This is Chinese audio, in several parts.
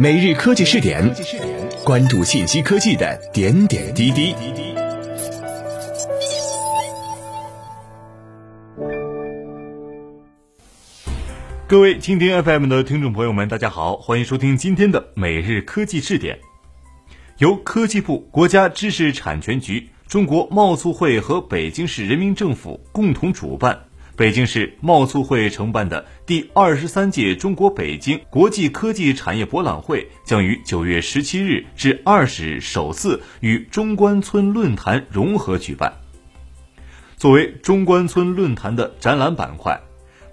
每日科技试点，关注信息科技的点点滴滴。各位蜻蜓 FM 的听众朋友们，大家好，欢迎收听今天的每日科技试点，由科技部、国家知识产权局、中国贸促会和北京市人民政府共同主办。北京市贸促会承办的第二十三届中国北京国际科技产业博览会将于九月十七日至二十日首次与中关村论坛融合举办。作为中关村论坛的展览板块，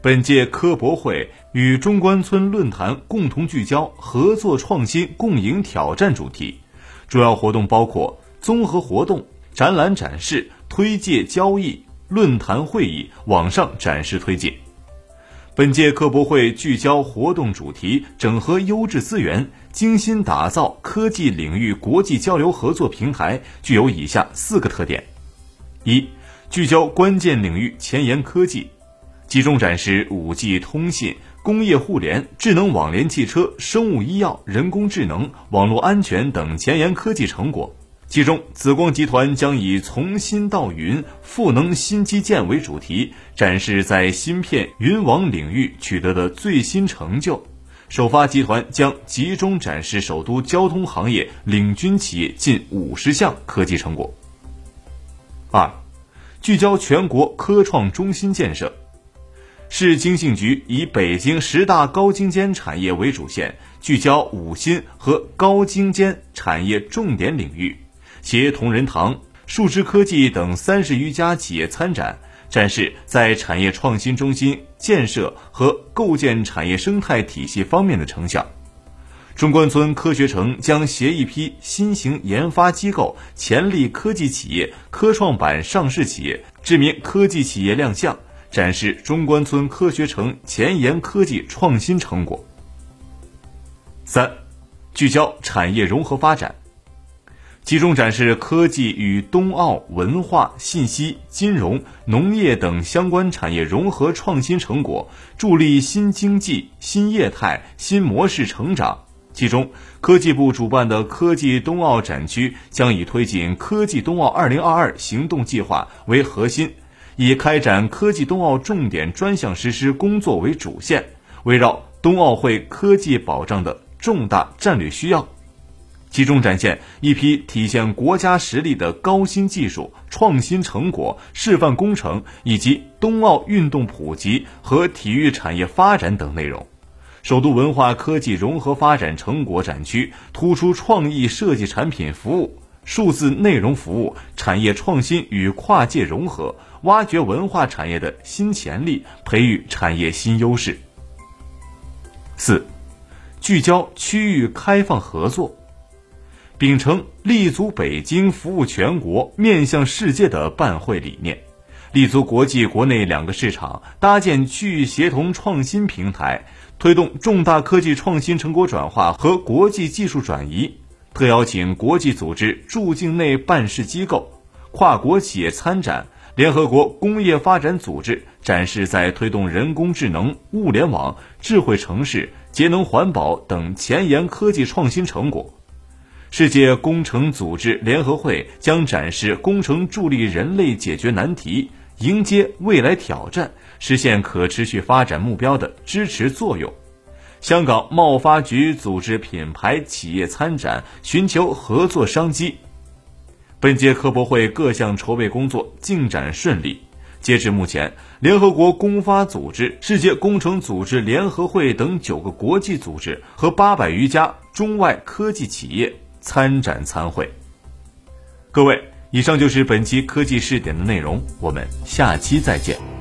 本届科博会与中关村论坛共同聚焦“合作创新，共赢挑战”主题，主要活动包括综合活动、展览展示、推介交易。论坛会议、网上展示推介。本届科博会聚焦活动主题，整合优质资源，精心打造科技领域国际交流合作平台，具有以下四个特点：一、聚焦关键领域前沿科技，集中展示五 G 通信、工业互联、智能网联汽车、生物医药、人工智能、网络安全等前沿科技成果。其中，紫光集团将以“从新到云，赋能新基建”为主题，展示在芯片、云网领域取得的最新成就。首发集团将集中展示首都交通行业领军企业近五十项科技成果。二，聚焦全国科创中心建设，市经信局以北京十大高精尖产业为主线，聚焦五新和高精尖产业重点领域。协同仁堂、数知科技等三十余家企业参展，展示在产业创新中心建设和构建产业生态体系方面的成效。中关村科学城将携一批新型研发机构、潜力科技企业、科创板上市企业、知名科技企业亮相，展示中关村科学城前沿科技创新成果。三，聚焦产业融合发展。集中展示科技与冬奥文化、信息、金融、农业等相关产业融合创新成果，助力新经济新业态新模式成长。其中，科技部主办的科技冬奥展区将以推进科技冬奥2022行动计划为核心，以开展科技冬奥重点专项实施工作为主线，围绕冬奥会科技保障的重大战略需要。集中展现一批体现国家实力的高新技术创新成果、示范工程，以及冬奥运动普及和体育产业发展等内容。首都文化科技融合发展成果展区突出创意设计产品服务、数字内容服务、产业创新与跨界融合，挖掘文化产业的新潜力，培育产业新优势。四，聚焦区域开放合作。秉承立足北京、服务全国、面向世界的办会理念，立足国际、国内两个市场，搭建区域协同创新平台，推动重大科技创新成果转化和国际技术转移。特邀请国际组织驻境内办事机构、跨国企业参展，联合国工业发展组织展示在推动人工智能、物联网、智慧城市、节能环保等前沿科技创新成果。世界工程组织联合会将展示工程助力人类解决难题、迎接未来挑战、实现可持续发展目标的支持作用。香港贸发局组织品牌企业参展，寻求合作商机。本届科博会各项筹备工作进展顺利。截至目前，联合国工发组织、世界工程组织联合会等九个国际组织和八百余家中外科技企业。参展参会，各位，以上就是本期科技试点的内容，我们下期再见。